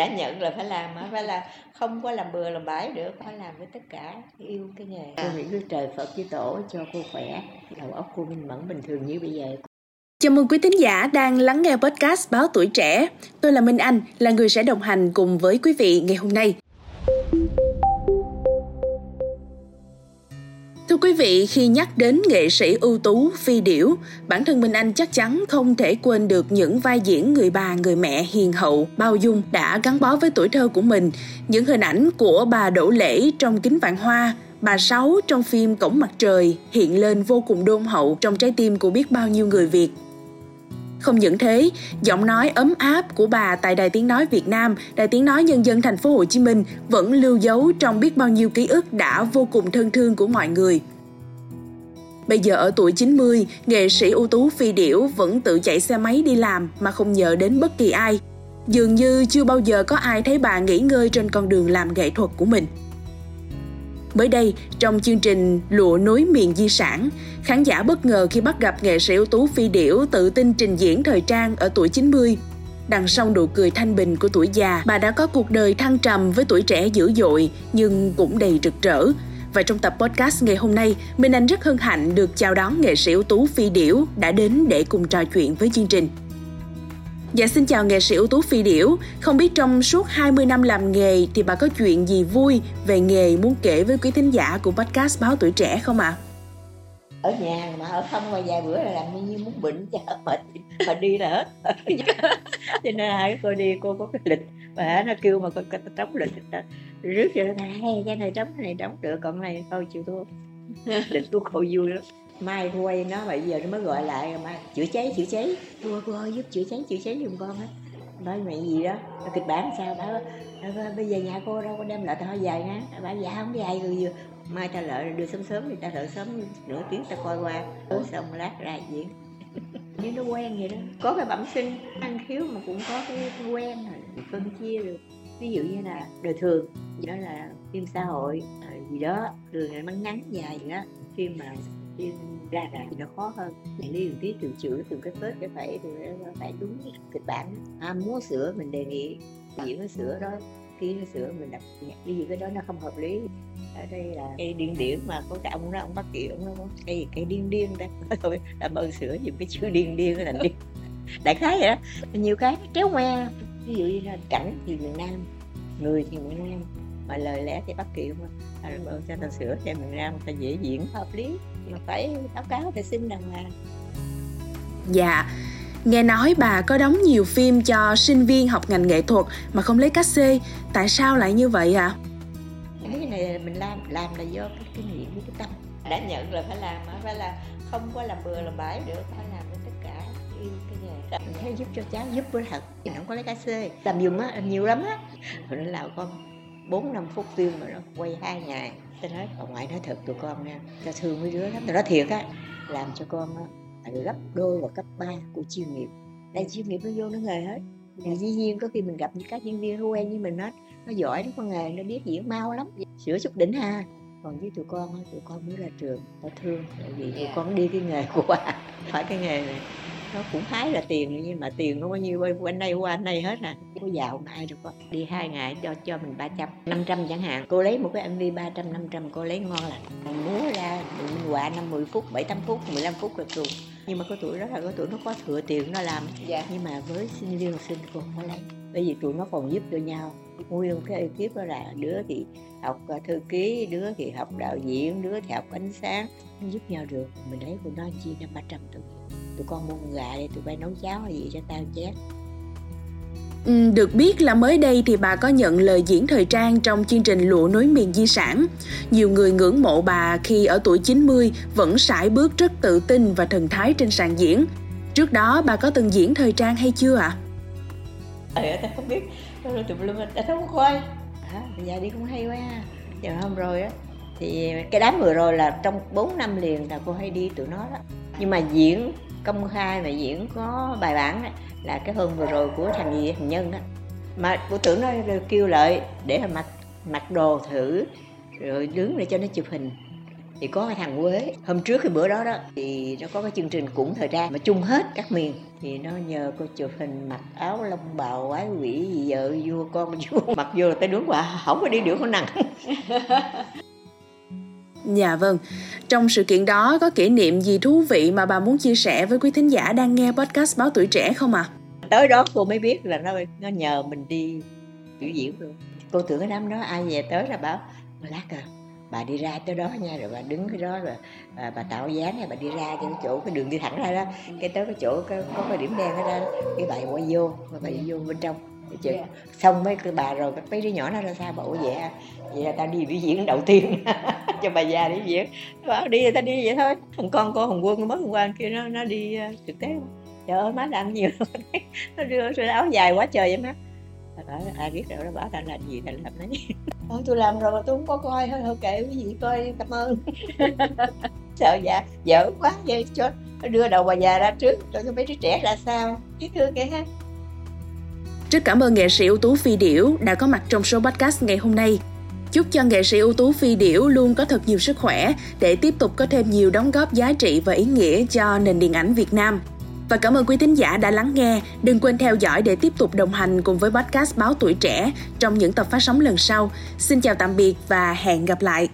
đã nhận là phải làm mà phải là không có làm bừa làm bãi được phải làm với tất cả yêu cái nghề cô nghĩ cái trời phật với tổ cho cô khỏe đầu óc cô minh mẫn bình thường như bây giờ Chào mừng quý thính giả đang lắng nghe podcast Báo Tuổi Trẻ. Tôi là Minh Anh, là người sẽ đồng hành cùng với quý vị ngày hôm nay. Thưa quý vị, khi nhắc đến nghệ sĩ ưu tú phi điểu, bản thân Minh Anh chắc chắn không thể quên được những vai diễn người bà, người mẹ hiền hậu, bao dung đã gắn bó với tuổi thơ của mình. Những hình ảnh của bà Đỗ Lễ trong Kính Vạn Hoa, bà Sáu trong phim Cổng Mặt Trời hiện lên vô cùng đôn hậu trong trái tim của biết bao nhiêu người Việt. Không những thế, giọng nói ấm áp của bà tại Đài Tiếng Nói Việt Nam, Đài Tiếng Nói Nhân dân Thành phố Hồ Chí Minh vẫn lưu dấu trong biết bao nhiêu ký ức đã vô cùng thân thương của mọi người. Bây giờ ở tuổi 90, nghệ sĩ ưu tú Phi Điểu vẫn tự chạy xe máy đi làm mà không nhờ đến bất kỳ ai. Dường như chưa bao giờ có ai thấy bà nghỉ ngơi trên con đường làm nghệ thuật của mình. Mới đây, trong chương trình Lụa nối miền di sản, khán giả bất ngờ khi bắt gặp nghệ sĩ ưu tú Phi Điểu tự tin trình diễn thời trang ở tuổi 90. Đằng sau nụ cười thanh bình của tuổi già, bà đã có cuộc đời thăng trầm với tuổi trẻ dữ dội nhưng cũng đầy rực rỡ. Và trong tập podcast ngày hôm nay, Minh Anh rất hân hạnh được chào đón nghệ sĩ ưu tú Phi Điểu đã đến để cùng trò chuyện với chương trình. Dạ xin chào nghệ sĩ ưu tú Phi Điểu. Không biết trong suốt 20 năm làm nghề thì bà có chuyện gì vui về nghề muốn kể với quý thính giả của podcast Báo Tuổi Trẻ không ạ? À? Ở nhà mà ở không mà vài bữa là làm như muốn bệnh chứ mệt mà đi là hết. cho nên là cô đi cô có cái lịch mà nó kêu mà cô, trống lịch rước cho nó hay cái này trống cái này trống được còn này thôi chịu thua lịch của cô vui lắm mai quay nó bây giờ nó mới gọi lại mà chữa cháy chữa cháy. Cô cô ơi giúp chữa cháy chữa cháy giùm con á. Nói mẹ gì đó kịch bản sao đó bây giờ nhà cô đâu có đem lại tao dài nha. Bà dạ không dài rồi vừa. Mai ta lợi đưa sớm sớm thì ta lợi sớm nửa tiếng ta coi qua. Xong lát ra diễn như nó quen vậy đó. Có cái bẩm sinh ăn khiếu mà cũng có cái quen rồi phân chia được. Ví dụ như là đời thường đó là phim xã hội gì đó đường này ngắn ngắn dài gì đó. Phim mà phim ra thì nó khó hơn. Mình liên tiếp từ chữ từ cái phết cái phải từ phải đúng kịch bản. À, muốn sửa mình đề nghị diễn cái sửa đó ký nó sửa mình đặt ví dụ cái đó nó không hợp lý. Ở đây là cây điên điển mà có cái ông đó ông bắt kiểu ông nó cây cây điên điên đây thôi là ơn sửa dùng cái chữ điên điên là điên. Đại khái vậy đó. Nhiều cái kéo me. Ví dụ như là cảnh thì miền nam người thì miền nam mà lời lẽ thì bắt kiệu mà à, ơn cho ta sửa cho miền nam ta dễ diễn hợp lý mà phải báo cáo phải xin đàng hoàng dạ Nghe nói bà có đóng nhiều phim cho sinh viên học ngành nghệ thuật mà không lấy cát xê. Tại sao lại như vậy ạ? À? Cái này mình làm làm là do cái kinh nghiệm với cái tâm. Đã nhận là phải làm phải là không có làm bừa làm bãi được, phải làm với tất cả yêu cái nghề. Mình thấy giúp cho cháu giúp với thật, mình không có lấy cát xê. Làm dùng á nhiều lắm á. Rồi nó làm con 4 năm phút phim mà nó quay hai ngày. Tôi nói bà ngoại nói thật tụi con nha, tao thương mấy đứa lắm. Tao nói thiệt á, làm cho con á, gấp đôi và cấp 3 của chuyên nghiệp. Đây chuyên nghiệp nó vô nó nghề hết. Thì dĩ nhiên có khi mình gặp những các diễn viên nó quen với mình hết nó giỏi nó có nghề nó biết diễn mau lắm. Sửa chút đỉnh ha. Còn với tụi con tụi con mới ra trường tao thương tại vì tụi con đi cái nghề của bà phải cái nghề này. Nó cũng hái là tiền nhưng mà tiền nó bao nhiêu quanh đây qua anh đây hết à có giàu ai được có đi hai ngày cho cho mình ba trăm năm trăm chẳng hạn. Cô lấy một cái mv ba trăm năm trăm cô lấy ngon lành. Mình múa ra mình quạ năm mười phút bảy tám phút 15 phút là cùng nhưng mà có tuổi đó là có tuổi nó có thừa tiền nó làm. Dạ. nhưng mà với sinh viên học sinh cô không có lấy. Bởi vì tụi nó còn giúp cho nhau. Nguyên cái ekip đó là đứa thì học à, thư ký đứa thì học đạo diễn đứa thì học ánh sáng. Giúp nhau được. Mình lấy của nó chia năm ba trăm tụi. Tụi con mua gà để tụi bay nấu cháo hay gì cho tao chén Ừ, được biết là mới đây thì bà có nhận lời diễn thời trang trong chương trình Lụa nối miền di sản. Nhiều người ngưỡng mộ bà khi ở tuổi 90 vẫn sải bước rất tự tin và thần thái trên sàn diễn. Trước đó bà có từng diễn thời trang hay chưa ạ? À? Ờ, ta không biết, tụi luôn ta không khoai. À, giờ đi cũng hay quá. Giờ hôm rồi á, thì cái đám vừa rồi là trong 4 năm liền là cô hay đi tụi nó đó. Nhưng mà diễn công khai mà diễn có bài bản ấy, là cái hôm vừa rồi của thằng gì thằng nhân á. Mà cô tưởng nó kêu lợi để mà mặc mặc đồ thử rồi đứng để cho nó chụp hình. Thì có cái thằng Quế hôm trước cái bữa đó đó thì nó có cái chương trình cũng thời trang mà chung hết các miền. Thì nó nhờ cô chụp hình mặc áo lông bào quái quỷ gì vợ vua con vua mặc vô là tới đứng quả không có đi được con nặng. Dạ vâng, trong sự kiện đó có kỷ niệm gì thú vị mà bà muốn chia sẻ với quý thính giả đang nghe podcast Báo Tuổi Trẻ không ạ? À? Tới đó cô mới biết là nó nó nhờ mình đi biểu diễn luôn. Cô tưởng cái năm đó ai về tới là bảo lát à bà đi ra tới đó nha rồi bà đứng cái đó rồi bà, bà tạo dáng này bà đi ra cho cái chỗ cái đường đi thẳng ra đó cái tới cái chỗ cái, có cái điểm đen đó cái bà quay vô bà bay vô bên trong chứ yeah. xong mấy cái bà rồi mấy đứa nhỏ nó ra sao bảo vậy à vậy là tao đi biểu diễn đầu tiên cho bà già đi diễn bảo đi thì tao đi vậy thôi. Thằng con con hồng quân mới hôm qua kia nó nó đi uh, thực tế trời ơi má làm nhiều nó đưa rồi áo dài quá trời vậy má. Bảo ai biết rồi nó bảo tao làm gì tao làm đấy. Thôi tôi làm rồi mà tôi không có coi thôi. Thôi kệ cái gì coi cảm ơn. Sợ dạ dở quá vậy cho đưa đầu bà già ra trước cho mấy đứa trẻ ra sao. Biết thương cái ha. Rất cảm ơn nghệ sĩ ưu tú Phi Điểu đã có mặt trong số podcast ngày hôm nay. Chúc cho nghệ sĩ ưu tú Phi Điểu luôn có thật nhiều sức khỏe để tiếp tục có thêm nhiều đóng góp giá trị và ý nghĩa cho nền điện ảnh Việt Nam. Và cảm ơn quý thính giả đã lắng nghe. Đừng quên theo dõi để tiếp tục đồng hành cùng với podcast Báo Tuổi Trẻ trong những tập phát sóng lần sau. Xin chào tạm biệt và hẹn gặp lại.